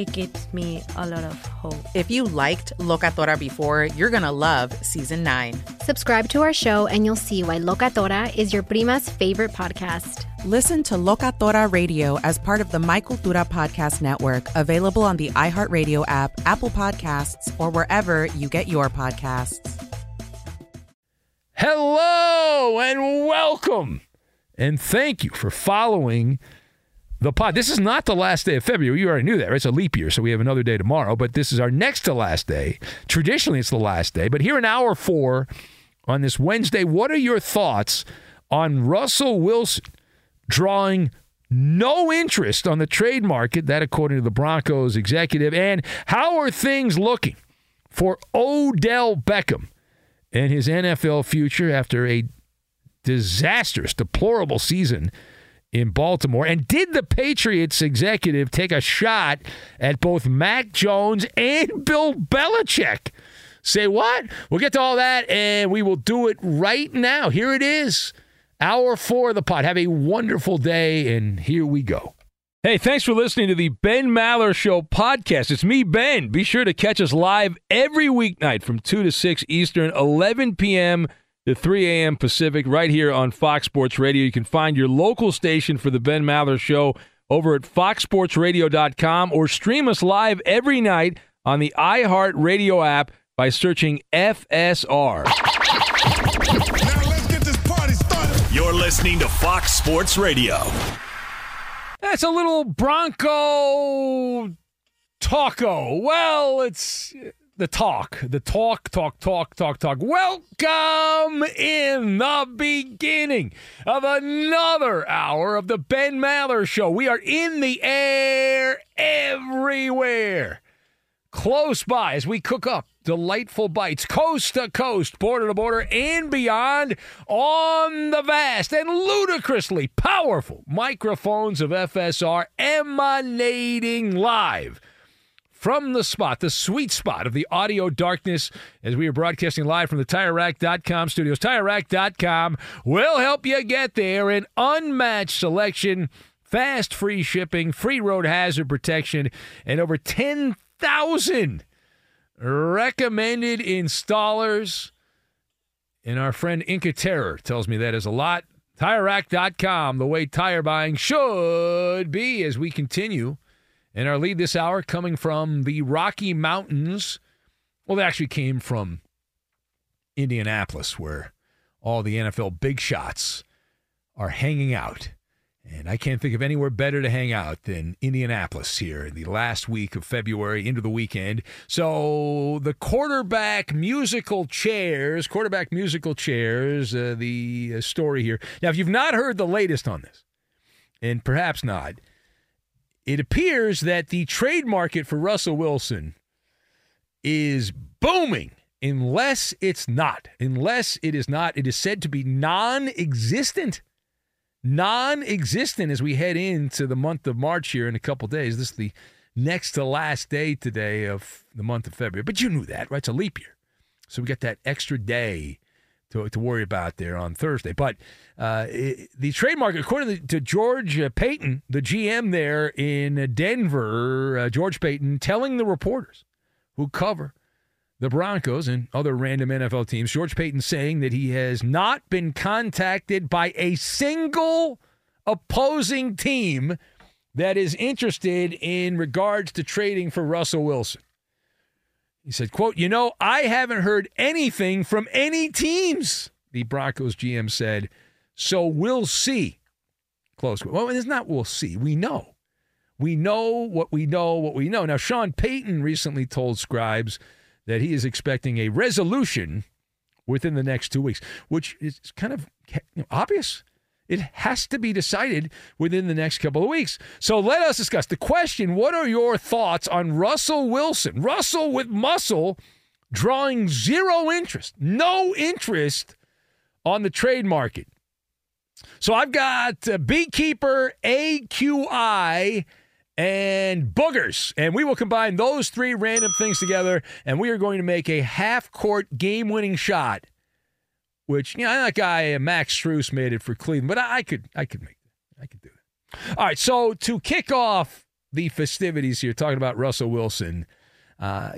it gives me a lot of hope. If you liked Locatora before, you're going to love Season 9. Subscribe to our show, and you'll see why Locatora is your prima's favorite podcast. Listen to Locatora Radio as part of the My Cultura Podcast Network, available on the iHeartRadio app, Apple Podcasts, or wherever you get your podcasts. Hello and welcome. And thank you for following the pod. This is not the last day of February. You already knew that, right? It's a leap year, so we have another day tomorrow, but this is our next to last day. Traditionally, it's the last day, but here in hour four on this Wednesday, what are your thoughts on Russell Wilson drawing no interest on the trade market? That, according to the Broncos executive. And how are things looking for Odell Beckham? and his NFL future after a disastrous, deplorable season in Baltimore. And did the Patriots executive take a shot at both Mac Jones and Bill Belichick? Say what? We'll get to all that and we will do it right now. Here it is. Hour four of the pod. Have a wonderful day, and here we go. Hey, thanks for listening to the Ben Maller Show podcast. It's me, Ben. Be sure to catch us live every weeknight from 2 to 6 Eastern, 11 p.m. to 3 a.m. Pacific, right here on Fox Sports Radio. You can find your local station for the Ben Maller Show over at foxsportsradio.com or stream us live every night on the iHeartRadio app by searching FSR. You're listening to Fox Sports Radio. That's a little Bronco taco. Well, it's the talk, the talk, talk, talk, talk, talk. Welcome in the beginning of another hour of the Ben Maller Show. We are in the air everywhere, close by as we cook up delightful bites, coast to coast, border to border, and beyond on the vast and ludicrously powerful microphones of FSR emanating live from the spot, the sweet spot of the audio darkness as we are broadcasting live from the TireRack.com studios. TireRack.com will help you get there. An unmatched selection, fast free shipping, free road hazard protection, and over 10,000 recommended installers. And our friend Inca Terror tells me that is a lot. TireRack.com, the way tire buying should be as we continue. And our lead this hour coming from the Rocky Mountains. Well, they actually came from Indianapolis, where all the NFL big shots are hanging out. And I can't think of anywhere better to hang out than Indianapolis here in the last week of February into the weekend. So the quarterback musical chairs, quarterback musical chairs, uh, the uh, story here. Now, if you've not heard the latest on this, and perhaps not, it appears that the trade market for Russell Wilson is booming unless it's not. Unless it is not, it is said to be non existent. Non existent as we head into the month of March here in a couple days. This is the next to last day today of the month of February. But you knew that, right? It's a leap year. So we got that extra day to, to worry about there on Thursday. But uh, it, the trade market, according to George Paton, the GM there in Denver, uh, George Paton, telling the reporters who cover the Broncos and other random NFL teams. George Paton saying that he has not been contacted by a single opposing team that is interested in regards to trading for Russell Wilson. He said, quote, you know, I haven't heard anything from any teams, the Broncos GM said. So we'll see. Close quote. Well, it's not we'll see. We know. We know what we know, what we know. Now, Sean Payton recently told Scribes that he is expecting a resolution within the next two weeks, which is kind of obvious. It has to be decided within the next couple of weeks. So let us discuss the question what are your thoughts on Russell Wilson? Russell with muscle drawing zero interest, no interest on the trade market. So I've got uh, Beekeeper AQI and boogers. And we will combine those three random things together, and we are going to make a half court game winning shot. Which, you know, that guy Max Strus made it for Cleveland, but I, I could I could make that. I could do it. All right, so to kick off the festivities here, talking about Russell Wilson. Uh,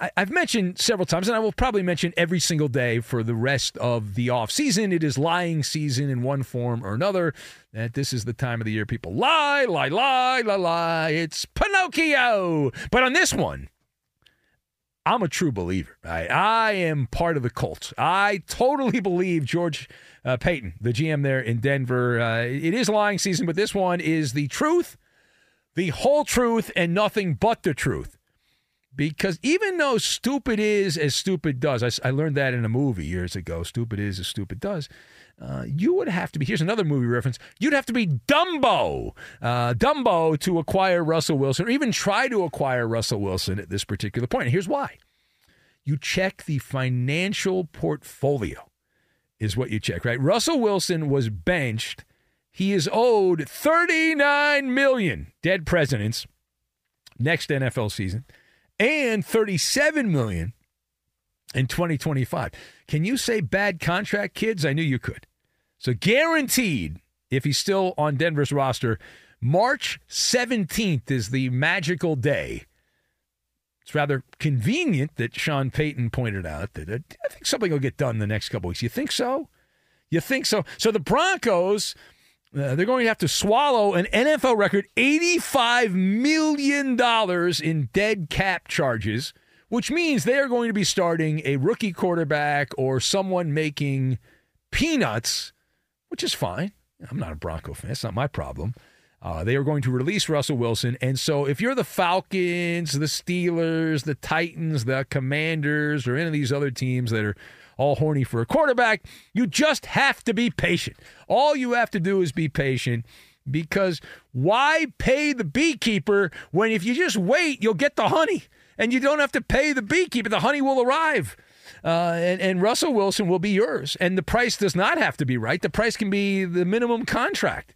I, have mentioned several times, and I will probably mention every single day for the rest of the off season. It is lying season in one form or another. That this is the time of the year people lie, lie, lie, lie, lie. It's Pinocchio. But on this one, I'm a true believer. I, I am part of the cult. I totally believe George uh, Paton, the GM there in Denver. Uh, it is lying season, but this one is the truth, the whole truth, and nothing but the truth because even though stupid is as stupid does, I, I, learned that in a movie years ago. Stupid is as stupid does. Uh, you would have to be. Here's another movie reference. You'd have to be Dumbo, uh, Dumbo, to acquire Russell Wilson, or even try to acquire Russell Wilson at this particular point. And here's why: you check the financial portfolio, is what you check. Right? Russell Wilson was benched. He is owed 39 million dead presidents next NFL season and 37 million in 2025. Can you say bad contract, kids? I knew you could. So guaranteed, if he's still on Denver's roster, March 17th is the magical day. It's rather convenient that Sean Payton pointed out that uh, I think something will get done in the next couple weeks. You think so? You think so? So the Broncos uh, they're going to have to swallow an NFL record $85 million in dead cap charges, which means they are going to be starting a rookie quarterback or someone making peanuts, which is fine. I'm not a Bronco fan. It's not my problem. Uh, they are going to release Russell Wilson. And so if you're the Falcons, the Steelers, the Titans, the Commanders, or any of these other teams that are all horny for a quarterback. You just have to be patient. All you have to do is be patient because why pay the beekeeper when if you just wait, you'll get the honey and you don't have to pay the beekeeper. The honey will arrive. Uh, and, and Russell Wilson will be yours. And the price does not have to be right. The price can be the minimum contract.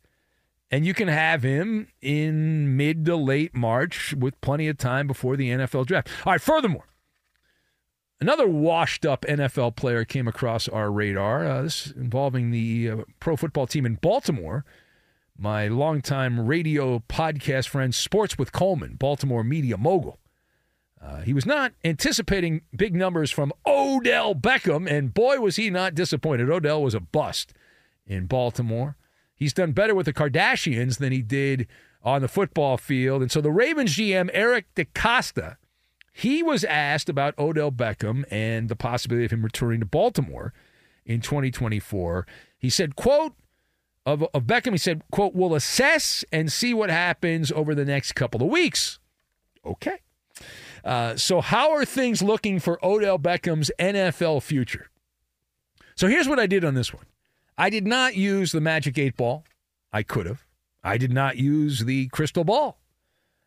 And you can have him in mid to late March with plenty of time before the NFL draft. All right, furthermore, Another washed up NFL player came across our radar. Uh, this involving the uh, pro football team in Baltimore. My longtime radio podcast friend, Sports with Coleman, Baltimore media mogul. Uh, he was not anticipating big numbers from Odell Beckham, and boy, was he not disappointed. Odell was a bust in Baltimore. He's done better with the Kardashians than he did on the football field. And so the Ravens GM, Eric DeCosta, he was asked about Odell Beckham and the possibility of him returning to Baltimore in 2024. He said, quote, of, of Beckham. He said, quote, we'll assess and see what happens over the next couple of weeks. Okay. Uh, so, how are things looking for Odell Beckham's NFL future? So, here's what I did on this one I did not use the magic eight ball. I could have. I did not use the crystal ball.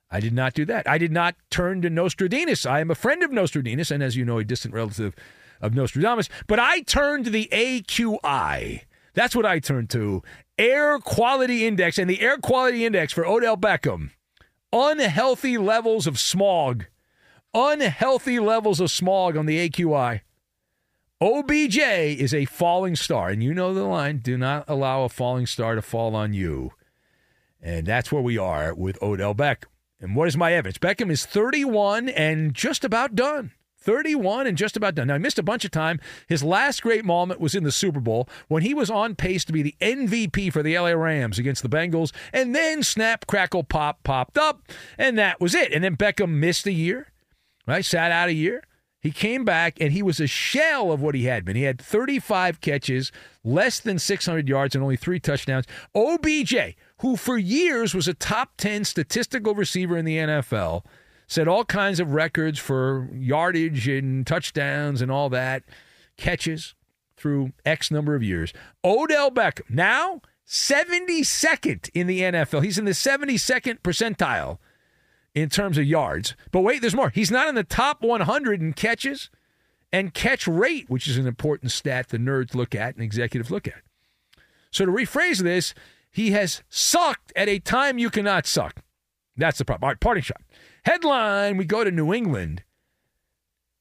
I did not do that. I did not turn to Nostradamus. I am a friend of Nostradamus, and as you know, a distant relative of Nostradamus. But I turned to the AQI. That's what I turned to. Air Quality Index. And the Air Quality Index for Odell Beckham unhealthy levels of smog. Unhealthy levels of smog on the AQI. OBJ is a falling star. And you know the line do not allow a falling star to fall on you. And that's where we are with Odell Beckham. And what is my evidence? Beckham is 31 and just about done. 31 and just about done. Now, he missed a bunch of time. His last great moment was in the Super Bowl when he was on pace to be the MVP for the LA Rams against the Bengals. And then snap, crackle, pop popped up, and that was it. And then Beckham missed a year, right? Sat out a year. He came back and he was a shell of what he had been. He had 35 catches, less than 600 yards, and only three touchdowns. OBJ, who for years was a top 10 statistical receiver in the NFL, set all kinds of records for yardage and touchdowns and all that, catches through X number of years. Odell Beckham, now 72nd in the NFL. He's in the 72nd percentile in terms of yards. But wait, there's more. He's not in the top 100 in catches and catch rate, which is an important stat the nerds look at and executives look at. So to rephrase this, he has sucked at a time you cannot suck. That's the problem. All right, parting shot. Headline We go to New England.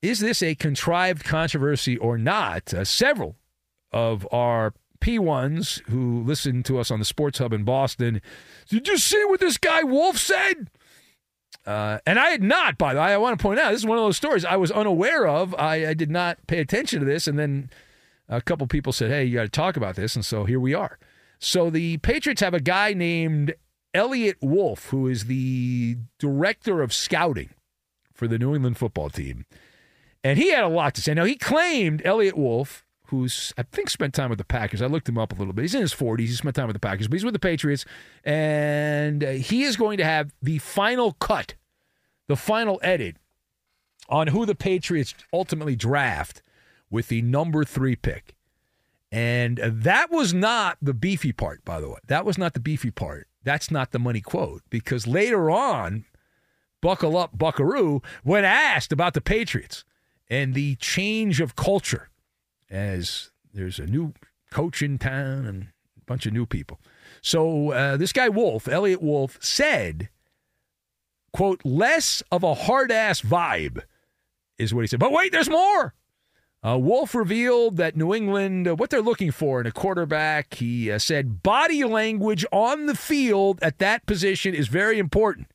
Is this a contrived controversy or not? Uh, several of our P1s who listen to us on the Sports Hub in Boston, did you see what this guy Wolf said? Uh, and I had not, by the way. I want to point out this is one of those stories I was unaware of. I, I did not pay attention to this, and then a couple people said, "Hey, you got to talk about this," and so here we are. So the Patriots have a guy named Eliot Wolf, who is the director of scouting for the New England football team. And he had a lot to say. Now, he claimed, Eliot Wolf, who's, I think, spent time with the Packers. I looked him up a little bit. He's in his 40s. He spent time with the Packers, but he's with the Patriots. And uh, he is going to have the final cut, the final edit on who the Patriots ultimately draft with the number three pick. And that was not the beefy part, by the way. That was not the beefy part. That's not the money quote because later on, buckle up, buckaroo, when asked about the Patriots and the change of culture as there's a new coach in town and a bunch of new people. So uh, this guy Wolf, Eliot Wolf, said, quote, less of a hard ass vibe is what he said. But wait, there's more. Uh, Wolf revealed that New England, uh, what they're looking for in a quarterback, he uh, said body language on the field at that position is very important.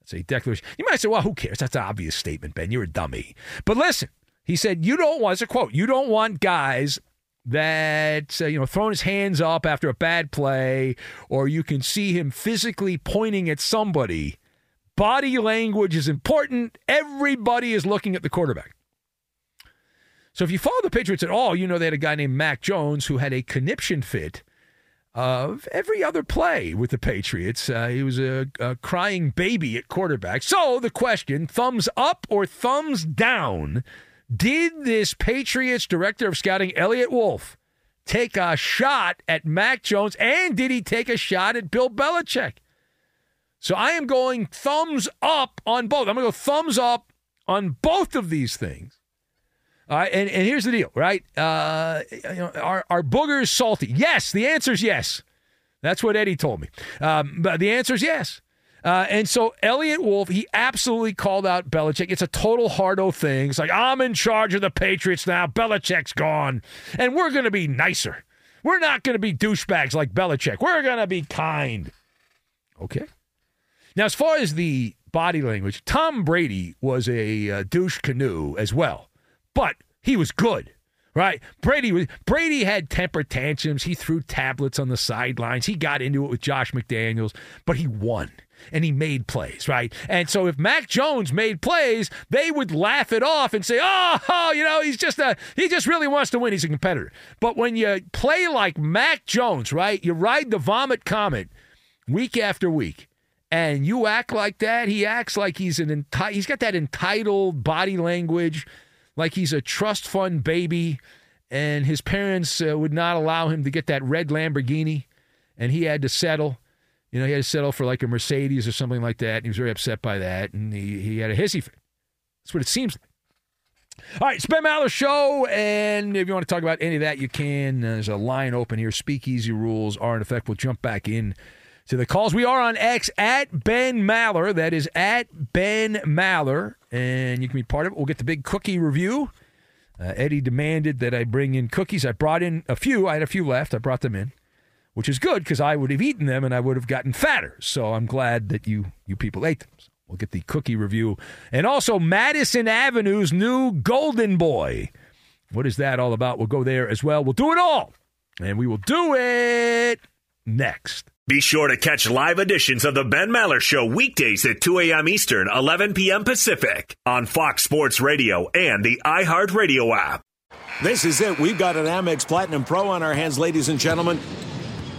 That's a declaration. You might say, well, who cares? That's an obvious statement, Ben. You're a dummy. But listen, he said, you don't want, it's a quote, you don't want guys that, uh, you know, throwing his hands up after a bad play, or you can see him physically pointing at somebody. Body language is important. Everybody is looking at the quarterback. So if you follow the Patriots at all, you know they had a guy named Mac Jones who had a conniption fit of every other play with the Patriots. Uh, he was a, a crying baby at quarterback. So the question thumbs up or thumbs down? Did this Patriots director of scouting, Eliot Wolf, take a shot at Mac Jones and did he take a shot at Bill Belichick? So I am going thumbs up on both. I'm going to go thumbs up on both of these things. All right, and, and here's the deal, right? Uh, you know, are, are boogers salty? Yes, the answer is yes. That's what Eddie told me. Um, but the answer is yes. Uh, and so Eliot Wolf, he absolutely called out Belichick. It's a total hardo thing. It's like, I'm in charge of the Patriots now. Belichick's gone. And we're going to be nicer. We're not going to be douchebags like Belichick. We're going to be kind. Okay. Now, as far as the body language, Tom Brady was a uh, douche canoe as well but he was good. Right. Brady was Brady had temper tantrums. He threw tablets on the sidelines. He got into it with Josh McDaniels, but he won and he made plays, right? And so if Mac Jones made plays, they would laugh it off and say, "Oh, oh you know, he's just a he just really wants to win. He's a competitor." But when you play like Mac Jones, right? You ride the vomit comet week after week. And you act like that. He acts like he's an enti- he's got that entitled body language like he's a trust fund baby, and his parents uh, would not allow him to get that red Lamborghini, and he had to settle. You know, he had to settle for like a Mercedes or something like that. And he was very upset by that, and he, he had a hissy fit. That's what it seems like. All right, it's Ben Maller Show, and if you want to talk about any of that, you can. There's a line open here. Speakeasy rules are in effect. We'll jump back in to the calls. We are on X at Ben Maller. That is at Ben Maller and you can be part of it. We'll get the big cookie review. Uh, Eddie demanded that I bring in cookies. I brought in a few. I had a few left. I brought them in, which is good because I would have eaten them and I would have gotten fatter. So I'm glad that you you people ate them. So we'll get the cookie review and also Madison Avenue's new Golden Boy. What is that all about? We'll go there as well. We'll do it all, and we will do it next. Be sure to catch live editions of the Ben Maller Show weekdays at 2 a.m. Eastern, 11 p.m. Pacific on Fox Sports Radio and the iHeartRadio app. This is it. We've got an Amex Platinum Pro on our hands, ladies and gentlemen.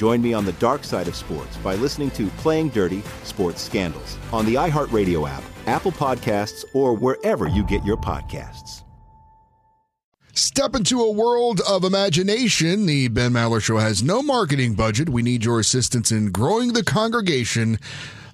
Join me on the dark side of sports by listening to Playing Dirty Sports Scandals on the iHeartRadio app, Apple Podcasts, or wherever you get your podcasts. Step into a world of imagination. The Ben Maller Show has no marketing budget. We need your assistance in growing the congregation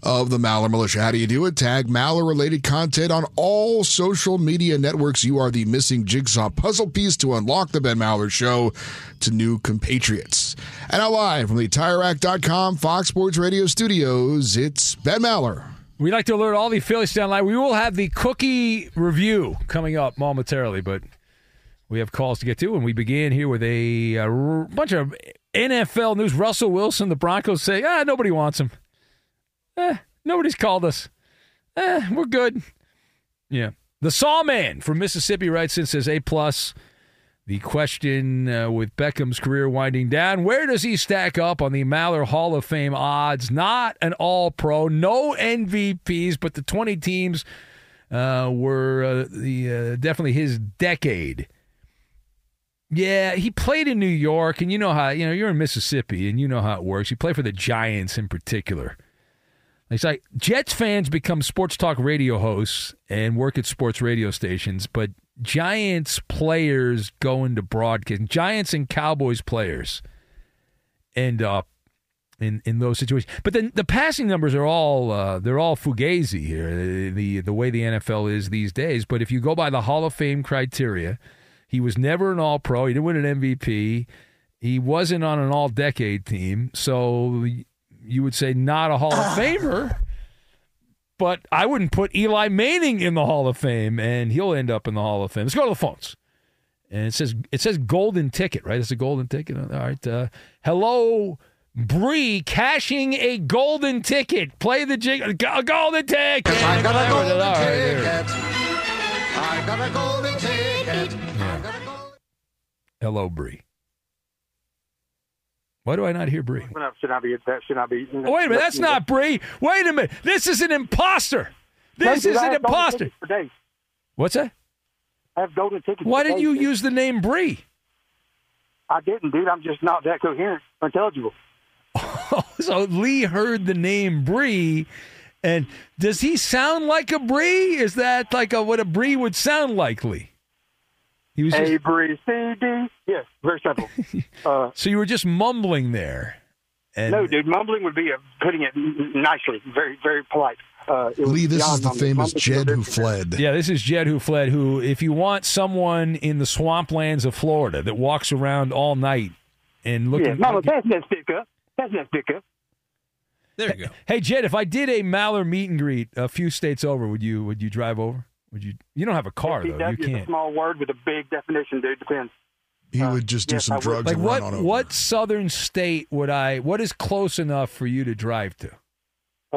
of the Maller Militia. How do you do it? Tag Maller related content on all social media networks. You are the missing jigsaw puzzle piece to unlock the Ben Maller Show to new compatriots. And now live from the TireRack.com Fox Sports Radio studios, it's Ben Maller. We'd like to alert all the Phillies down line. We will have the cookie review coming up momentarily, but we have calls to get to, and we begin here with a, a bunch of NFL news. Russell Wilson, the Broncos say, ah, nobody wants him. Eh, nobody's called us. Eh, we're good. Yeah. The Sawman from Mississippi writes in says A plus. The question uh, with Beckham's career winding down: Where does he stack up on the Maller Hall of Fame odds? Not an All Pro, no MVPs, but the 20 teams uh, were uh, the uh, definitely his decade. Yeah, he played in New York, and you know how you know you're in Mississippi, and you know how it works. You play for the Giants in particular. It's like Jets fans become sports talk radio hosts and work at sports radio stations, but Giants players go into broadcast. Giants and Cowboys players end up in in those situations. But then the passing numbers are all uh, they're all fugazi here. The the way the NFL is these days. But if you go by the Hall of Fame criteria, he was never an All Pro. He didn't win an MVP. He wasn't on an All Decade team. So you would say not a Hall of Famer. But I wouldn't put Eli Manning in the Hall of Fame, and he'll end up in the Hall of Fame. Let's go to the phones. And it says it says golden ticket, right? It's a golden ticket. All right. Uh, hello, Bree, cashing a golden ticket. Play the jig. A golden ticket. I got a golden All right, there. ticket. I got a golden ticket. Hello, Bree. Why do I not hear Bree? Should not be. That should not be. Oh, wait a minute. That's not Bree. Wait a minute. This is an imposter. This No, is an imposter. tickets For days. What's that? I have golden tickets. Why did you use the name Bree? I didn't, dude. I'm just not that coherent or intelligible. so Lee heard the name Bree, and does he sound like a Bree? Is that like a what a Bree would sound like, Lee? He was A just, Bree C D. Yes, very simple. uh, so you were just mumbling there. And no, dude. Mumbling would be a, putting it nicely, very, very polite. Uh, Lee, this is the mumbling. famous Mumbling Jed who fled. Yeah, this is Jed who fled. Who, if you want someone in the swamplands of Florida that walks around all night and looking, Yeah, no, that's that sticker. That's that sticker. There you go. Hey Jed, if I did a Maller meet and greet a few states over, would you would you drive over? Would you? You don't have a car though. You SPW is a can't. small word with a big definition, dude. Depends. He would just do yes, some I would. drugs Like and what? run on over. What southern state would I? What is close enough for you to drive to? Uh,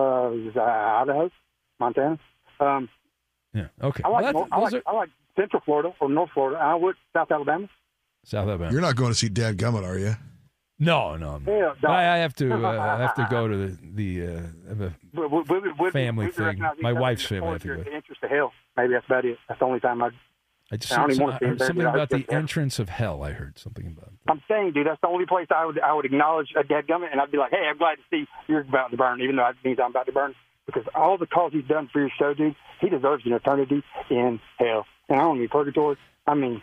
uh, Idaho, Montana. Um, Yeah. Okay. I like, Well, that's- I like are I like Central Florida or North Florida. I would South Alabama. South Alabama. You're not going to see Dad Gummit, are you? No, no. I'm. Yeah, I, I have to. Uh, I have to go to the the uh, have a We, we, we, we, family we thing. My wife's family. I have to go. The entrance to hell. Maybe that's about it. That's the only time I. I just I don't even wanna see him there, something about the entrance of hell. I heard something about. I'm saying, dude, that's the only place I would I would acknowledge a dead gummit, and I'd be like, hey, I'm glad to see you're about to burn, even though that means I'm about to burn. Because all the calls he's done for your show, dude, he deserves an eternity in hell. And I don't mean purgatory. I mean,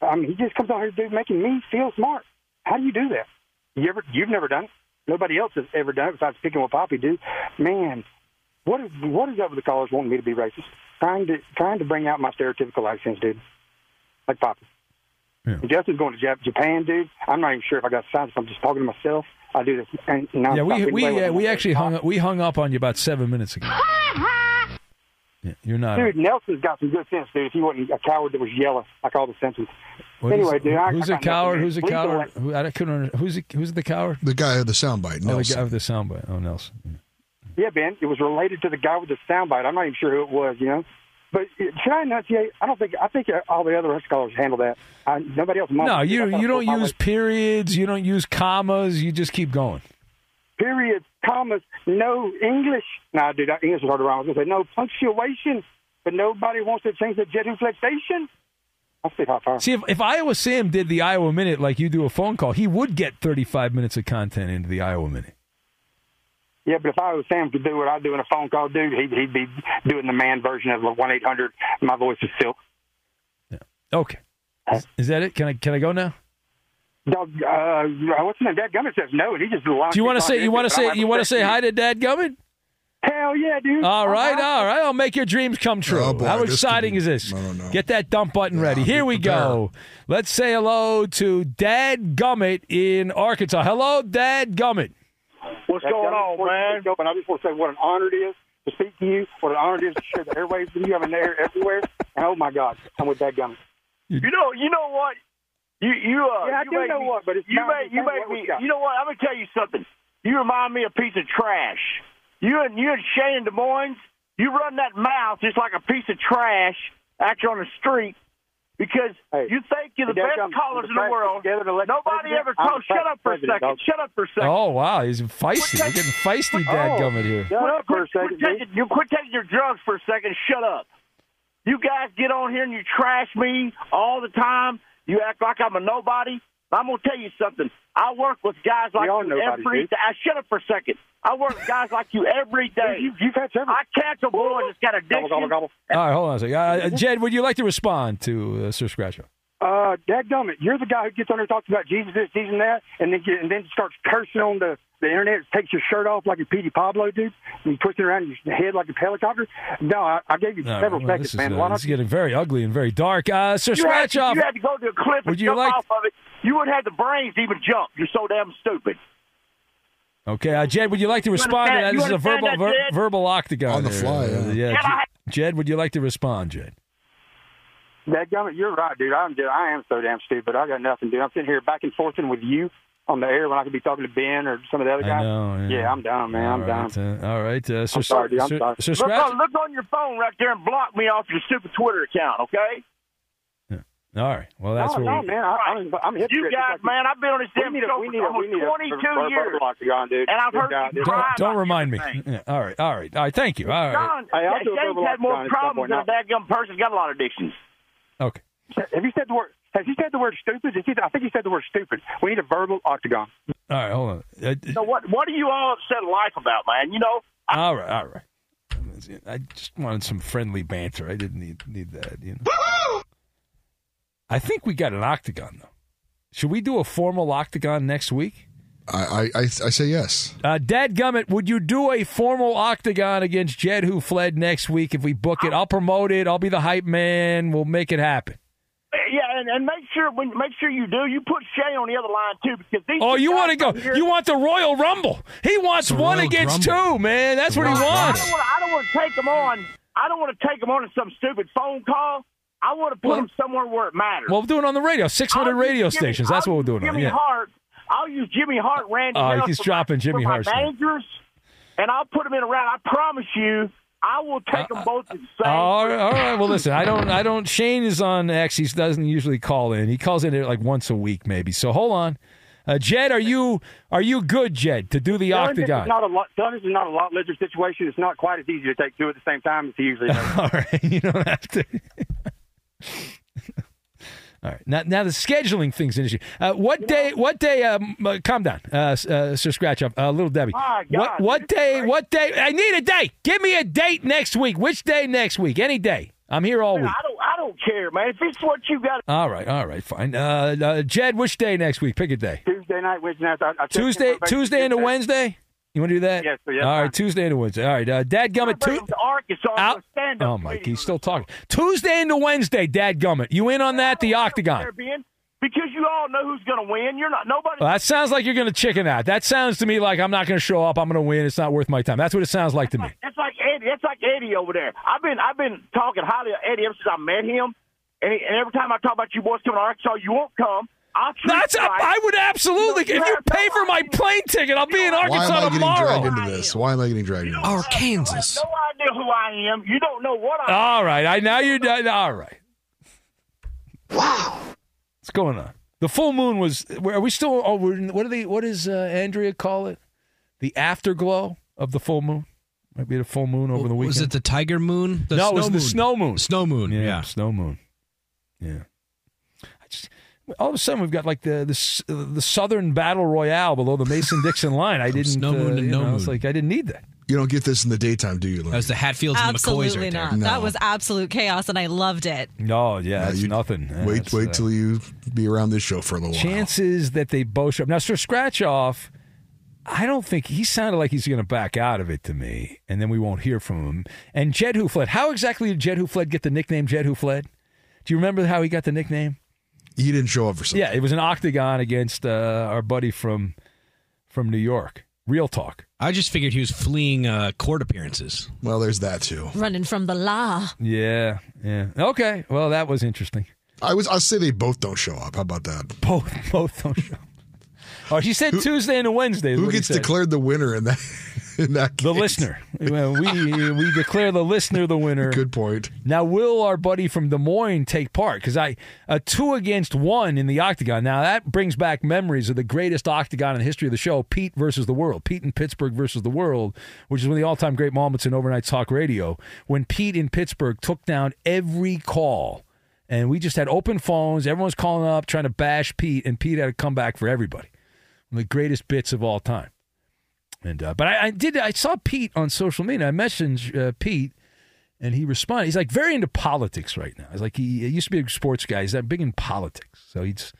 I mean, he just comes out here, dude, making me feel smart. How do you do that? You ever? You've never done it. Nobody else has ever done it besides picking with Poppy, dude. Man, what is what is up with the callers wanting me to be racist? Trying to trying to bring out my stereotypical accents, dude. Like Poppy. And Justin's going to Japan, dude. I'm not even sure if I got signs. If I'm just talking to myself. I do this. And Yeah, we we uh, we actually hung up, we hung up on you about seven minutes ago. Yeah, you're not. Dude, Nelson's got some good sense, dude. If he wasn't a coward that was yelling like all the Simpsons. What is- anyway, dude, who's I a got coward? Who's a man. Please don't coward? Who, I couldn't. Under, who's the, who's the coward? The guy with the soundbite, Oh, the guy with the soundbite. Oh, Nelson. Yeah. Yeah, Ben, it was related to the guy with the soundbite. I'm not even sure who it was, you know. But uh, should I enunciate? I don't think. I think all the other callers handle that. I, nobody else. No, you I you don't use periods. You don't use commas. You just keep going. periods, commas, no English. Nah, dude, English is hard to write. I was gonna say no punctuation, but nobody wants to change the jet inflation. I'll see how far. See, if, if Iowa Sam did the Iowa Minute like you do a phone call, he would get 35 minutes of content into the Iowa Minute. Yeah, but if I was Sam could do what I do in a phone call, dude, he'd, he'd be doing the man version of the one eight hundred. My voice is silk. Okay. Is, is that it? Can I can I go now? Dog, uh, what's his name? Dad Gummit says no, and he just Do you want to say you want to say you want to say hi to Dad Gummit? Hell yeah, dude. All right, all right. I'll make your dreams come true. Oh, boy, How this exciting be- is this? I don't know. Get that dump button ready. Yeah, Here we go. Let's say hello to Dad Gummit in Arkansas. Hello, Dad Gummit. What's going on, man? And I just want to say what an honor it is to speak to you. What an honor it is to share the airwaves with you. I'm in there everywhere. And oh my God, I'm with Dad Gummit. You know, you know what? You you uh, Yeah, I you do know me, what, but it's you make you make me. You know what? I'm gonna tell you something. You remind me of a piece of trash. You and you and Shane in Des Moines. You run that mouth just like a piece of trash out here on the street because you think you're the best callers in the world. together to elect Nobody president. ever calls. Shut up for a president, second. dog. Shut up for a second. Oh wow, he's feisty. You're getting feisty, oh. Dad Gummit here. Shut up for a second, quit taking, you quit taking your drugs for a second. Shut up. You guys get on here and you trash me all the time. You act like I'm a nobody. I'm gonna tell you something. I work with guys like you nobodies, every dude. day. I shut up for a second. I work with guys like you every day. You, you've had several. I catch a boy that's got addiction. Gobble, gobble, gobble. All right, hold on a second. Uh, Jed, would you like to respond to uh, Sir Scratcho? Uh, dadgummit, you're the guy who gets on there and talks about Jesus this, Jesus and that, and then get, and then starts cursing on the the internet, takes your shirt off like a Petey Pablo dude, and you twist it around your head like a helicopter. No, I, I gave you All right, several well, seconds, this is, man. uh, Why this is getting very ugly and very dark. Uh, Sir you had, Scratch to, Off. you had to go to a cliff and Would you jump like- off of it. You wouldn't have the brains to even jump. You're so damn stupid. Okay, uh, Jed, would you like to respond to that? This is a verbal that, ver- verbal octagon. On the there. fly, Uh, yeah. yeah. Can I- Jed, Jed, would you like to respond, Jed? Dadgummit, you're right, dude. I'm just, I am so damn stupid. I got nothing, dude. I'm sitting here back and forthing with you on the air when I could be talking to Ben or some of the other I guys. know. Yeah, I'm done, man. I'm all done. right, uh, all right. Uh, Sir, I'm sorry, dude. I'm Sir- sorry. Sir Look Scratch. on, look on your phone right there and block me off your stupid Twitter account, okay? All right. Well, that's no, what no, we. man. I, I'm, I'm a You guys, like- man, I've been on this We damn show for need a, we almost need a 22 ver- years. verbal dude. And I've heard God, you cry Don't, don't remind me. Yeah, all right, all right, all right. Thank you. All right. John, Hey, I'll do a Shane's verbal had more octagon problems point than a now. dadgum person. Got a lot of addictions. Okay. Have you said the word? Has he said the word stupid? He- I think he said the word stupid. We need a verbal octagon. All right. Hold on. Uh, So what? What are you all upset in life about, man? You know, all right. All right. I just wanted some friendly banter. I didn't need need that. You know. I think we got an octagon though. Should we do a formal octagon next week? I, I, I, I say yes. Uh, Dad Gummit, would you do a formal octagon against Jed who fled next week if we book it? I'll promote it. I'll be the hype man. We'll make it happen. yeah, and, and make sure when make sure you do, you put Shay on the other line too, because these. Oh, you want to go? here- You want the Royal Rumble? He wants The one Royal against Grumble. two, man. That's The what he wants. I don't want. I don't want to take him on. I don't want to take him on in some stupid phone call. I want to put Well- them somewhere where it matters. Well, we're doing it on the radio. 600 I'll radio Jimmy- stations. That's I'll what we're doing. on. Jimmy Yeah. Hart. I'll use Jimmy Hart, Randy. Uh, oh, Mills he's dropping my, Jimmy Hart. managers, and I'll put them in a round. I promise you, I will take uh, them both at the uh, same. All right, all right. Well, listen, I don't, I don't. Shane is on X. He doesn't usually call in. He calls in like once a week, maybe. So hold on, uh, Jed. Are you, are you good, Jed, to do the is octagon? not a lot. telling is not a lot lizard situation. It's not quite as easy to take two at the same time as he usually does. All right, you don't have to. All right. Now, now the scheduling thing's an issue. Uh, what day? What day? Um, uh, calm down, uh, uh, Sir Scratch Up, uh, little Debbie. What what day? What day? I need a date. Give me a date next week. Which day next week? Any day. I'm here all Man, week. I don't. I don't care, man. If it's what you got. All right, all right, fine. Uh, uh, Jed, which day next week? Pick a day. Tuesday night, Wednesday night. I, I Tuesday, Tuesday into. Wednesday. You want to do that? Yes, sir, yes, all sir. Tuesday into Wednesday. All right, uh, Dad Gummit. Tu- Arkansas. out. Oh, Mike, he's still talking. Tuesday into Wednesday, Dad Gummit. You in on that? The octagon. Because you all know who's going to win. You're not. Nobody. Well, that sounds like you're going to chicken out. That sounds to me like I'm not going to show up. I'm going to win. It's not worth my time. That's what it sounds like to me. It's like Eddie. It's like Eddie over there. I've been I've been talking highly of Eddie ever since I met him. And, he, and every time I talk about you boys coming to Arkansas, you won't come. I'll That's you right. I would absolutely. You If you pay for my plane ticket, I'll be in Arkansas tomorrow. Why am Arkansas I getting tomorrow. dragged into this? Why am I getting dragged into this? Arkansas. No idea who I am. You don't know what I am. All right, I now you're done. All right. Wow. What's going on? The full moon was. Are we still? Oh, we're, in- what do they? What does uh, Andrea call it? The afterglow of the full moon. Might be the full moon over the weekend. Was it the tiger moon? The no, snow it was the moon. snow moon. Snow moon. Yeah, Yeah. snow moon. Yeah. I just all of a sudden we've got like the the the Southern Battle Royale below the Mason Dixon line. I didn't. Snow moon uh, and you no know, It's moon. like I didn't need that. You don't get this in the daytime, do you, Lynn? That was the Hatfields and the McCoys Absolutely right there. not. No. That was absolute chaos, and I loved it. No, yeah, No, you- nothing. Yeah, wait, that's, wait uh, till you be around this show for a little while. chances that they both show up. Now, Sir Scratch Off, I don't think he sounded like he's going to back out of it to me, and then we won't hear from him. And Jed Who Fled, how exactly did Jed Who Fled get the nickname Jed Who Fled? Do you remember how he got the nickname? He didn't show up for something. Yeah, it was an octagon against uh, our buddy from from New York. Real talk. I just figured he was fleeing uh, court appearances. Well, there's that too. Running from the law. Yeah, yeah. Okay, well, that was interesting. I was. I'll say they both don't show up. How about that? Both, both don't show. Oh, she said Tuesday and a Wednesday. is Who gets declared the winner in that? The listener. We we declare the listener the winner. Good point. Now, will our buddy from Des Moines take part? Because I a two against one in the octagon. Now that brings back memories of the greatest octagon in the history of the show: Pete versus the world. Pete in Pittsburgh versus the world, which is one of the all-time great moments in overnight talk radio. When Pete in Pittsburgh took down every call, and we just had open phones. Everyone's calling up trying to bash Pete, and Pete had to come back for everybody. One of the greatest bits of all time. And uh, but I, I did I saw Pete on social media. I messaged uh, Pete, and he responded. He's like very into politics right now. He's like he, he used to be a sports guy. He's that big in politics, so he's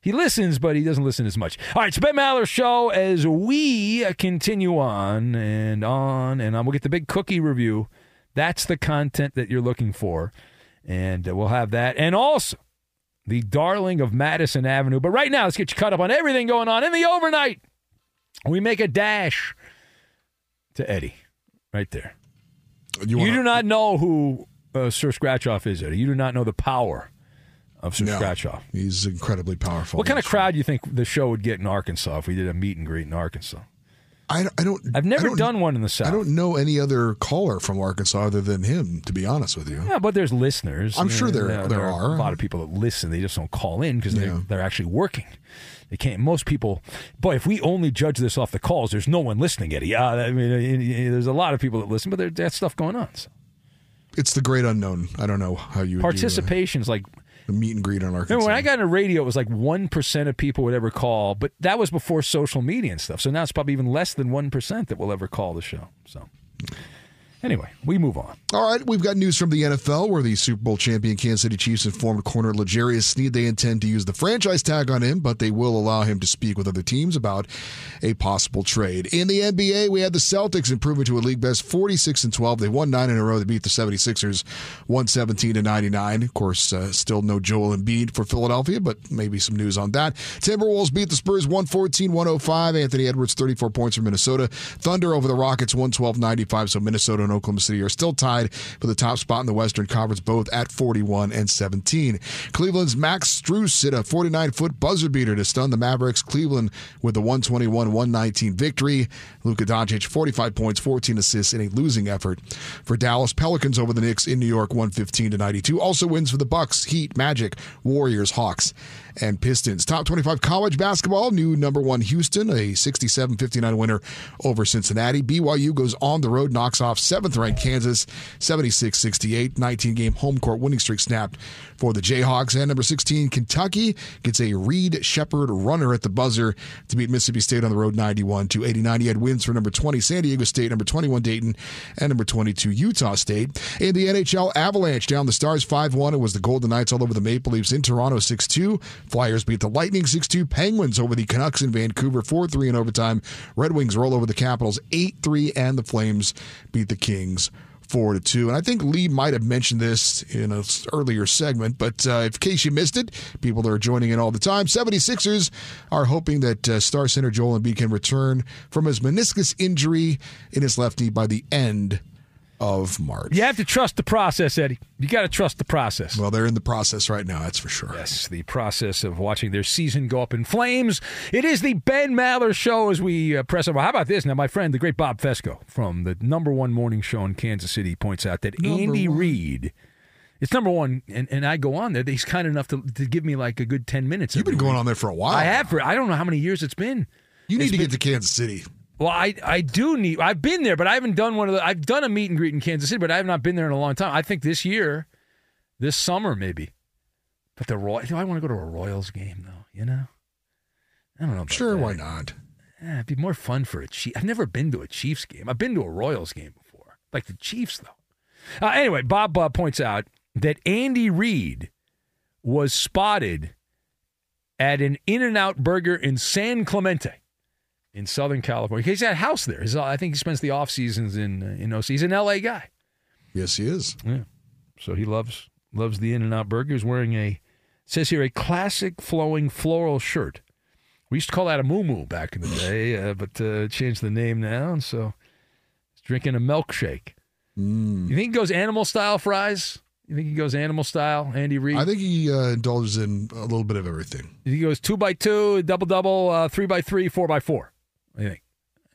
he listens, but he doesn't listen as much. All right, it's Ben Maller show as we continue on and on, and um, we'll get the big cookie review. That's the content that you're looking for, and uh, we'll have that, and also the darling of Madison Avenue. But right now, let's get you caught up on everything going on in the overnight. We make a dash to Eddie, right there. You, do not know who uh, Sir Scratchoff is, Eddie. You do not know the power of Sir No, Scratchoff. He's incredibly powerful. What kind of crowd do you think the show would get in Arkansas if we did a meet and greet in Arkansas? I, I don't. I've never don't- done one in the South. I don't know any other caller from Arkansas other than him. To be honest with you, Yeah, but there's listeners. I'm sure there- Yeah, there are. a lot of people that listen. They just don't call in because they're, they're actually working. They can't. Most people, boy, if we only judge this off the calls, there's no one listening, Eddie. Uh, I mean, uh, there's a lot of people that listen, but there's that stuff going on. So. it's the great unknown. I don't know how you would Participation is like do a, a meet and greet on Arkansas. Remember when I got into radio, it was like one percent of people would ever call, but that was before social media and stuff. So now it's probably even less than one percent that will ever call the show. So anyway, we move on. All right, we've got news from the NFL where the Super Bowl champion Kansas City Chiefs informed corner L'Jarius Sneed they intend to use the franchise tag on him, but they will allow him to speak with other teams about a possible trade. In the NBA, we had the Celtics improving to a league best 46 and 12. They won 9 in a row. They beat the 76ers 117 to 99. Of course, uh, still no Joel Embiid for Philadelphia, but maybe some news on that. Timberwolves beat the Spurs 114-105. Anthony Edwards 34 points for Minnesota. Thunder over the Rockets 112-95. So Minnesota and Oklahoma City are still tied for the top spot in the Western Conference, both at 41 and 17. Cleveland's Max Strus hit a 49-foot buzzer beater to stun the Mavericks. Cleveland with the 121-119 victory. Luka Doncic 45 points, 14 assists in a losing effort for Dallas. Pelicans over the Knicks in New York 115 to 92. Also wins for the Bucks, Heat, Magic, Warriors, Hawks, and Pistons. Top 25 college basketball, new number one Houston, a 67 59 winner over Cincinnati. BYU goes on the road, knocks off seventh ranked Kansas 76 68. 19 game home court winning streak snapped for the Jayhawks. And number 16, Kentucky gets a Reed Sheppard runner at the buzzer to beat Mississippi State on the road 91 to 89. He had wins for number 20, San Diego State, number 21, Dayton, and number 22, Utah State. In the NHL, Avalanche down the Stars 5 1. It was the Golden Knights all over the Maple Leafs in Toronto 6 2. Flyers beat the Lightning 6 2. Penguins over the Canucks in Vancouver 4 3 in overtime. Red Wings roll over the Capitals 8 3. And the Flames beat the Kings four to two. And I think Lee might have mentioned this in an earlier segment, but uh, in case you missed it, people that are joining in all the time, 76ers are hoping that uh, star center Joel Embiid can return from his meniscus injury in his left knee by the end of March. You have to trust the process, Eddie. You got to trust the process. Well, they're in the process right now, that's for sure. Yes, the process of watching their season go up in flames. It is the Ben Maller Show as we uh, press on. Well, how about this? Now, my friend, the great Bob Fescoe from the number one morning show in Kansas City points out that Number Andy one. Reid. It's number one, and, and I go on there. He's kind enough to, to give me like a good ten minutes. You've been going week. on there for a while. I have for I don't know how many years it's been. You need It's to been- get to Kansas City. Well, I I do need. I've been there, but I haven't done one of the. I've done a meet and greet in Kansas City, but I have not been there in a long time. I think this year, this summer maybe. But the Roy, do I want to go to a Royals game though? You know, I don't know. about Sure, that. why not? Eh, it'd be more fun for a Chief. I've never been to a Chiefs game. I've been to a Royals game before, like the Chiefs though. Uh, anyway, Bob uh, points out that Andy Reid was spotted at an In-N-Out Burger in San Clemente in Southern California. He's got a house there. He's, uh, I think he spends the off seasons in uh, in OC. He's an LA guy. Yes, he is. Yeah. So he loves loves the In-N-Out Burger. He's wearing a says here a classic flowing floral shirt. We used to call that a moo back in the day, uh, but uh, changed the name now, and so he's drinking a milkshake. Mm. You think he goes animal style fries? You think he goes animal style, Andy Reid? I think he uh, indulges in a little bit of everything. he goes two by two, double double, uh, three by three, four by four. What do you think?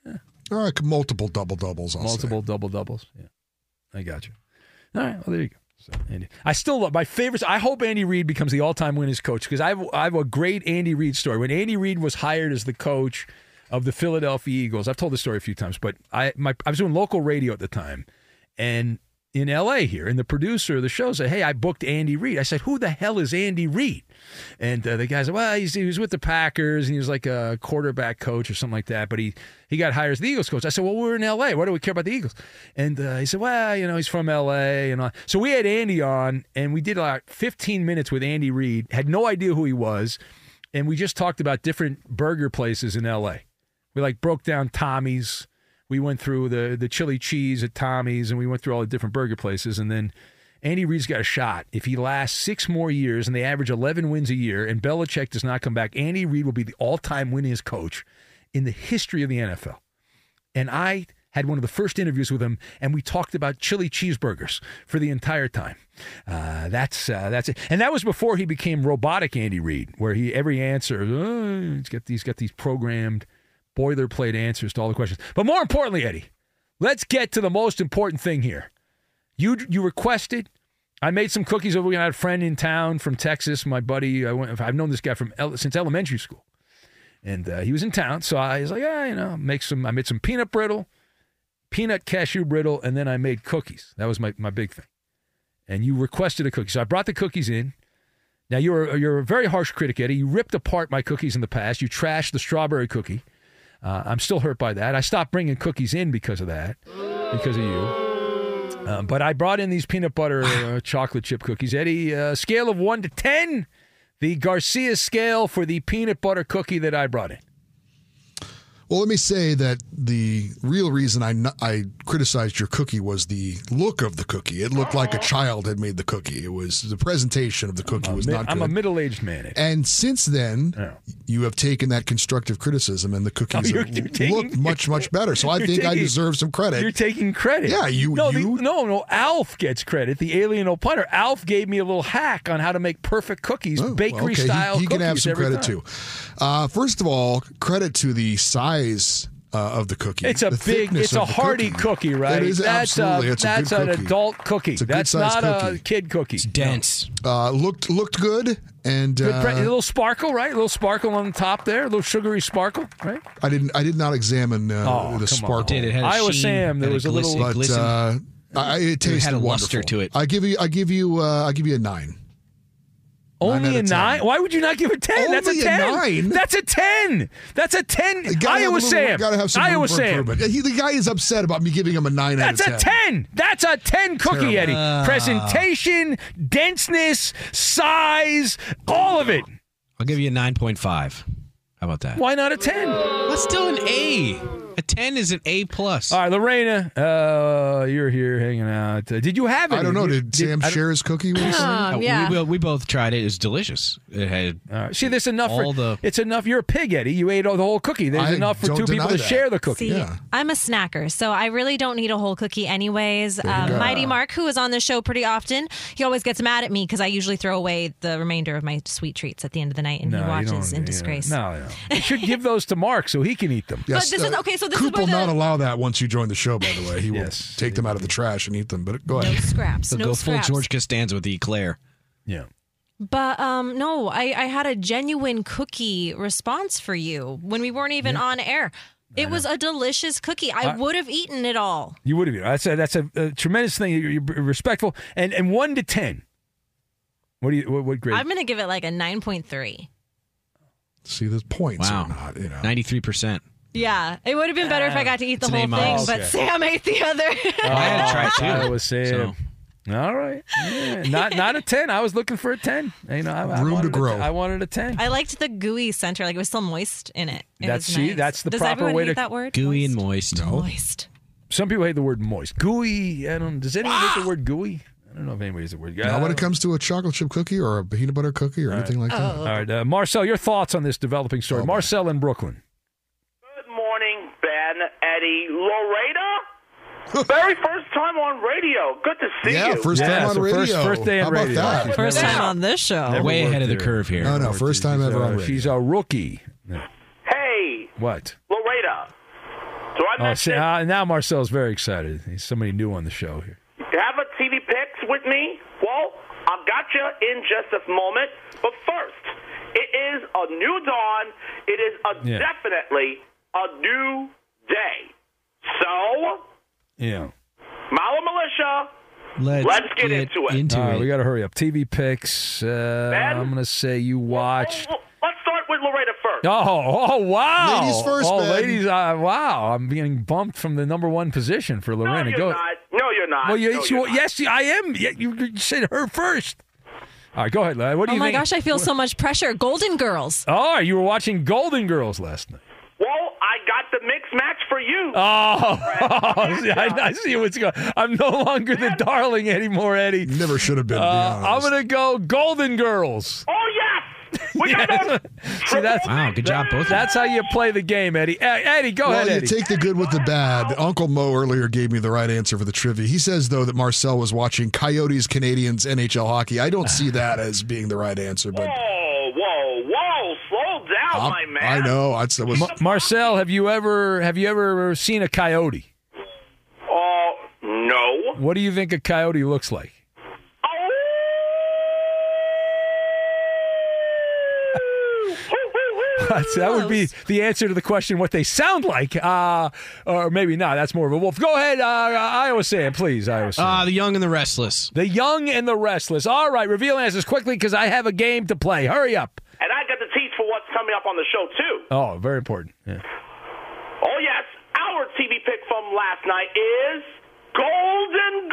Eh. Uh, All right, multiple double doubles. Say. Multiple double doubles. Yeah, I got you. All right, well there you go. So Andy, I still love my favorites. I hope Andy Reid becomes the all-time winners coach because I have I have a great Andy Reid story. When Andy Reid was hired as the coach of the Philadelphia Eagles, I've told this story a few times, but I my I was doing local radio at the time, and in L.A. here, and the producer of the show said, "Hey, I booked Andy Reid." I said, "Who the hell is Andy Reid?" And uh, the guy said, "Well, he's, he was with the Packers, and he was like a quarterback coach or something like that. But he he got hired as the Eagles coach." I said, "Well, we're in L.A. Why do we care about the Eagles?" And uh, he said, "Well, you know, he's from L.A." And all. so we had Andy on, and we did like 15 minutes with Andy Reid. Had no idea who he was, and we just talked about different burger places in L.A. We like broke down Tommy's. We went through the the chili cheese at Tommy's, and we went through all the different burger places, and then. Andy Reid's got a shot. If he lasts six more years and they average 11 wins a year and Belichick does not come back, Andy Reid will be the all time winningest coach in the history of the NFL. And I had one of the first interviews with him, and we talked about chili cheeseburgers for the entire time. Uh, that's uh, that's it, and that was before he became robotic Andy Reid, where he every answer uh, he's got these got these programmed boilerplate answers to all the questions. But more importantly, Eddie, let's get to the most important thing here. You you requested. I made some cookies over. We had a friend in town from Texas. My buddy. I went, I've known this guy from since elementary school, and uh, he was in town. So I was like, ah, you know, make some. I made some peanut brittle, peanut cashew brittle, and then I made cookies. That was my my big thing. And you requested a cookie, so I brought the cookies in. Now you're you're a very harsh critic, Eddie. You ripped apart my cookies in the past. You trashed the strawberry cookie. Uh, I'm still hurt by that. I stopped bringing cookies in because of that, because of you. Um, but I brought in these peanut butter uh, chocolate chip cookies. Eddie, uh, scale of one to 10, the Garcia scale for the peanut butter cookie that I brought in. Well, let me say that the real reason I, n- I criticized your cookie was the look of the cookie. It looked like a child had made the cookie. It was the presentation of the cookie was Mi- not good. I'm a middle aged man. And since then, you have taken that constructive criticism, and the oh, cookies Oh, you're- have you're much, much better. So I You're think I deserve some credit. You're taking credit. Yeah, you- No, the- you- no, no. Alf gets credit. The alien punter. Alf gave me a little hack on how to make perfect cookies, bakery Oh, okay, he- style. He, can have some credit time. too. Uh, first of all, credit to the size uh, of the cookie. It's a The big, it's a hearty cookie, right? It is that's absolutely. A, it's a that's good an cookie. adult cookie. It's a that's good-sized not cookie. a kid cookie. It's dense. Uh, looked looked good, and Good uh, pre- a little sparkle, right? A little sparkle on the top there, a little sugary sparkle, right? I didn't. I did not examine uh, Oh, come the on. sparkle. Did it have a Iowa sheen, Sam, there had a was a little- but glisten- uh, I, it It tasted had a wonderful. luster to it. I give you. I give you. Uh, I give you a nine. Only out a nine? Why would you not give a ten? That's a Only a ten. nine? That's a ten. That's a ten. Gotta have a Iowa Sam. Gotta have some Iowa Sam. improvement. He, the guy is upset about me giving him a nine That's out a ten. ten. That's a ten cookie, Terrible. Eddie. Ah. Presentation, denseness, size, all of it. I'll give you a 9.5. How about that? Why not a ten? That's still an A. A 10 is an A plus. All right, Lorena, uh, you're here hanging out. Uh, did you have it? I don't know. Did Sam I don't- share his cookie with us? Um, yeah. we, we both tried it. It's delicious. It had All right. See, there's enough. all for, the It's enough. You're a pig, Eddie. You ate all the whole cookie. There's I enough for two people deny to share the cookie. See, Yeah. I'm a snacker, so I really don't need a whole cookie anyways. Um. Mighty Mark, who is on the show pretty often, he always gets mad at me because I usually throw away the remainder of my sweet treats at the end of the night, and No, he watches don't- in yeah. disgrace. No, no. You should give those to Mark so he can eat them. Yes, this is- uh, okay, so this Coop where will the- not allow that once you join the show. By the way, he will Yes. take them out of the trash and eat them. But go ahead. No ahead. scraps. so no go full. George Costanza with the eclair. Yeah. But um, no, I, I had a genuine cookie response for you when we weren't even on air. It was a delicious cookie. I, I- would have eaten it all. You would have. That's a, that's a, a tremendous thing. You're, you're respectful. And and one to ten. What do you? What, what grade? I'm gonna give it like a nine point three. See the points Wow. or not. You know. 93%. Yeah, it would have been better if I got to eat the It's whole thing, A-minus. but Okay. Sam ate the other. Well, I had to try too. Iowa Sam. All right. Yeah. Not not a ten. I was looking for a ten. You know, I, I Room to wanted a- grow. I wanted a ten. I liked the gooey center, like it was still moist in it. It That's- was see, nice. that's the Does proper everyone way hate to- that word? Gooey and moist. moist. Some people hate the word moist. Gooey. I don't. Does anyone hate the word gooey? I don't know if anybody hates the word. Now, when it comes to a chocolate chip cookie or a peanut butter cookie or anything like that, All right, uh, Marcel, your thoughts on this developing story? Marcel in Brooklyn. Good Eddie, Loretta. Very first time on radio. Good to see you. yeah, you. first Yeah, time on so radio. first- first day on How about radio. that? First time on this show. Never Way ahead of the here. curve here. No, no, first time She's ever a- on radio. She's a rookie. Hey, What? Loretta. Do I Oh, mention see, uh, now Marcel's very excited. He's somebody new on the show here. have a TV picks with me? Well, I've got you in just a moment. But first, it is a new dawn. It is a Yeah. definitely a new day. So, Yeah. Maller Militia, Let's, Let's get into it. All right, we got to hurry up. TV picks. Uh, I'm going to say you watched. Let's start with Loretta first. Oh, oh, wow. Ladies first, Oh, Ben. ladies. Uh, wow. I'm getting bumped from the number one position for No, you're Go. not. No, you're not. Well, you, no, you- you're not. yes, I am. You, you said her first. All right, go ahead. Larry. What do Oh you Oh my think? gosh, I feel so much pressure. Golden Girls. Oh, you were watching Golden Girls last night. Well, I got the mix match for you. Oh, see, I, I see what's going. I'm no longer the darling anymore, Eddie. Never should have been. to be Uh, I'm gonna go Golden Girls. Oh yes. We got Yes. See, that's Wow, good job, both. That's how you play the game, Eddie. Eh, Eddie, go well, ahead, you Eddie. take the good with the bad. Uncle Mo earlier gave me the right answer for the trivia. He says though that Marcel was watching Coyotes Canadiens NHL hockey. I don't see that as being the right answer, but Whoa, whoa, whoa! Slow I'm- my man. I know. I that was Ma- Marcel, have you ever have you ever seen a coyote? Oh no. What do you think a coyote looks like? That's- that would be the answer to the question what they sound like. Uh, or maybe not. That's more of a wolf. Go ahead, uh, Iowa Sam, please. Iowa Sam. Ah, the young and the restless. the young and the restless. All right, reveal answers quickly because I have a game to play. Hurry up. And I got the tease for what's coming up on the show too. Oh, very important. Yeah. Oh yes, our TV pick from last night is Golden.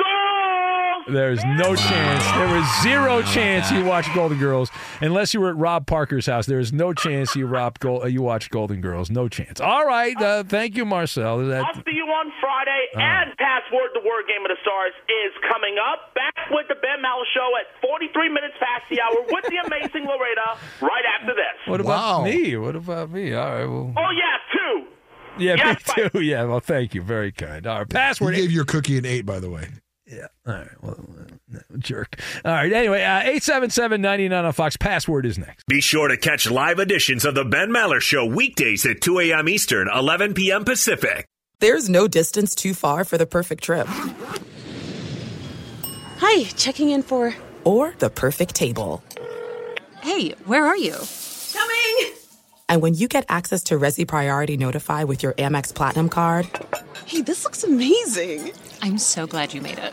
There's no chance. There was zero chance you watched Golden Girls unless you were at Rob Parker's house. There is no chance you robbed Gol- uh, you watched Golden Girls. No chance. All right. Uh, thank you, Marcel. That- I'll see you on Friday. Oh. And Password, the Word Game of the Stars, is coming up. Back with the Ben Maller Show at 43 minutes past the hour with the amazing Loretta right after this. what about me? What about me? All right. Well, Oh, yeah, two. yeah, Yes, me too. Yeah. Well, thank you. Very kind. All right. he Password. gave your cookie an eight, by the way. Yeah. All right. Well, uh, jerk. All right. Anyway, uh, 877 99 on Fox. Password is next. Be sure to catch live editions of The Ben Maller Show weekdays at 2 a.m. Eastern, 11 p.m. Pacific. There's no distance too far for the perfect trip. Hi, checking in for. Or the perfect table. Hey, where are you? Coming! And when you get access to Resy Priority Notify with your Amex Platinum card Hey, this looks amazing. I'm so glad you made it.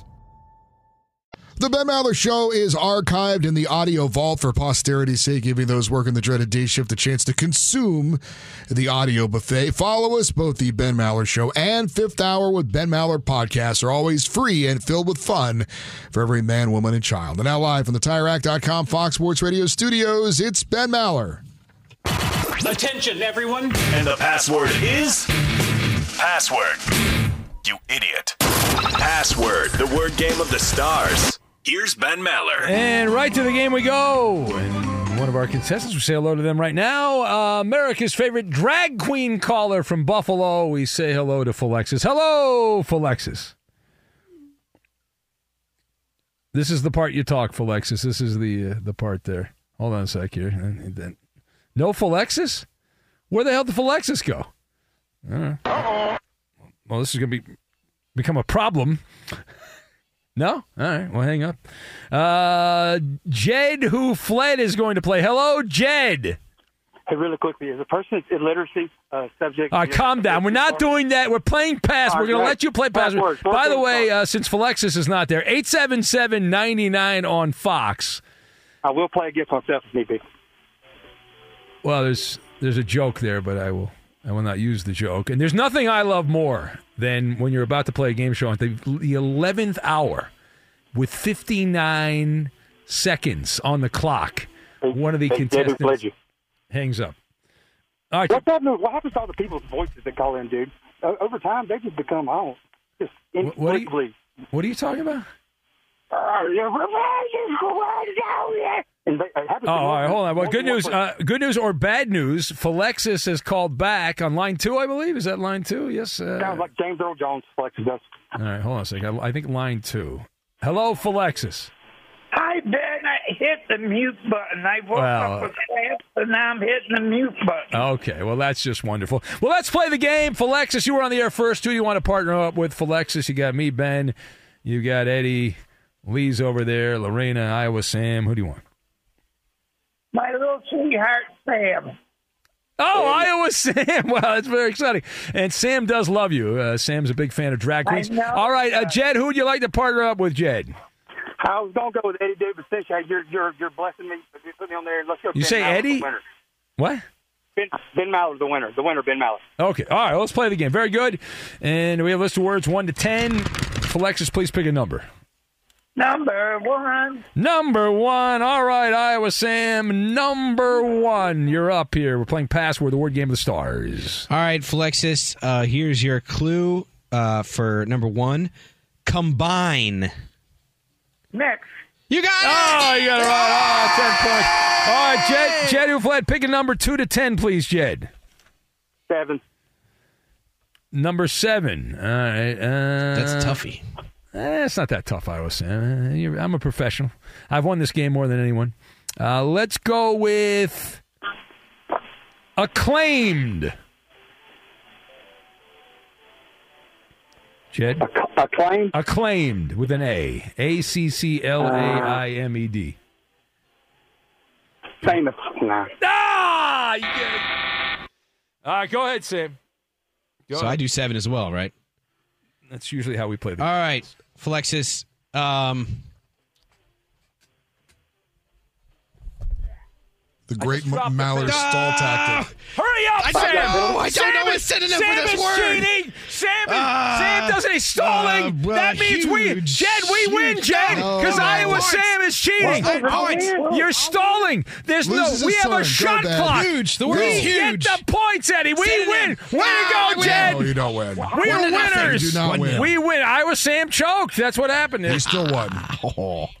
The Ben Maller Show is archived in the audio vault for posterity's sake, giving those working the dreaded day shift a chance to consume the audio buffet. Follow us, both the Ben Maller Show and Fifth Hour with Ben Maller podcasts are always free and filled with fun for every man, woman, and child. And now live from the TireRack.com Fox Sports Radio studios, it's Ben Maller. Attention, everyone. And the password is password. You idiot. Password, the word game of the stars. Here's Ben Maller. And right to the game we go. And one of our contestants, we say hello to them right now. Uh, America's favorite drag queen caller from Buffalo. We say hello to Philexis. Hello, Philexis. This is the part you talk, Philexis. This is the uh, the part there. Hold on a sec here. And then- No Philexis? Where the hell did Philexis go? Uh, oh. well, this is going to be become a problem. No? All right. Well, hang up. Uh, Jed, who fled, is going to play. Hello, Jed. Hey, really quickly, as a person that's illiteracy uh, subject. All right, calm down. We're not doing that. We're playing pass. We're right, going to let you play pass. By the way, uh, since Philexis is not there, 877-99 on Fox. I will play against myself if need be. Well, there's there's a joke there, but I will I will not use the joke. And there's nothing I love more than when you're about to play a game show at the the eleventh hour with 59 seconds on the clock. One of the Hey, contestants hangs up. All right, What's happening? What happens to all the people's voices that call in, dude? Over time, they just become, I don't, just What- what do you- what are you talking about? And they, it happens Oh, all right, hold on. Well, good news. Uh, good news or bad news? Philexis has called back on line two, I believe. Is that line two? Yes. Uh, Sounds like James Earl Jones flexes us. all right, hold on a second. I, I think line two. Hello, Philexis. Hi, Ben. I hit the mute button. I woke Well, up with cramps, and now I'm hitting the mute button. Okay, well, that's just wonderful. Well, let's play the game. Philexis, you were on the air first. Who do you want to partner up with? Philexis, you got me, Ben. You got Eddie. Lee's over there. Lorena, Iowa, Sam. Who do you want? My little sweetheart, Sam. Oh, Iowa Sam. Wow, that's very exciting. And Sam does love you. Uh, Sam's a big fan of drag I queens. know. All right, uh, Jed, who would you like to partner up with, Jed? I was gonna go with Eddie Davis Fish. Hey, You're you're you're blessing me. You put me on there. Let's go. You Ben say Maller's Eddie? What? Ben Ben Maller's the winner. The winner, Ben Maller. Okay. All right, let's play the game. Very good. And we have a list of words 1 to 10. Alexis, please pick a number. Number one. Number one. All right, Iowa Sam. Number one. You're up here. We're playing Password, the word game of the stars. All right, Flexus, uh, here's your clue uh, for number one combine. Next. You got it! Oh, you got it right. Oh, 10 points. All right, Jed, Jed Ufled, pick a number 2 to 10, please, Jed. Seven. Number 7. All right. Uh, That's toughy. Eh, it's not that tough, Iowa Sam. Uh, you're- I'm a professional. I've won this game more than anyone. Uh, let's go with acclaimed. Jed? Acclaimed? Acclaimed with an A. A C C L A I M E D. Famous. Nah. Ah! You get it. All right, go ahead, Sam. Go so I do seven as well, right? That's usually how we play the All right, Flexus. Um, The great drop M- Mallard thing. stall tactic. Hurry up, I Sam! don't know. I don't Sam know is- what's synonym Sam for this is word. cheating. Sam, is, Ah, Sam doesn't. He's stalling. uh, well, that means we, huge, Jed, we win. Jed, because no Iowa points. Sam is cheating. No points. You're stalling. There's Loses no. We have a turn. Go, shot clock. Huge. The we word is get the points, Eddie. We Synonym. win. Way to Ah, go, Jed. No, you don't win. We're winners. You do not win. We win. Iowa Sam choked. That's what happened. He still won.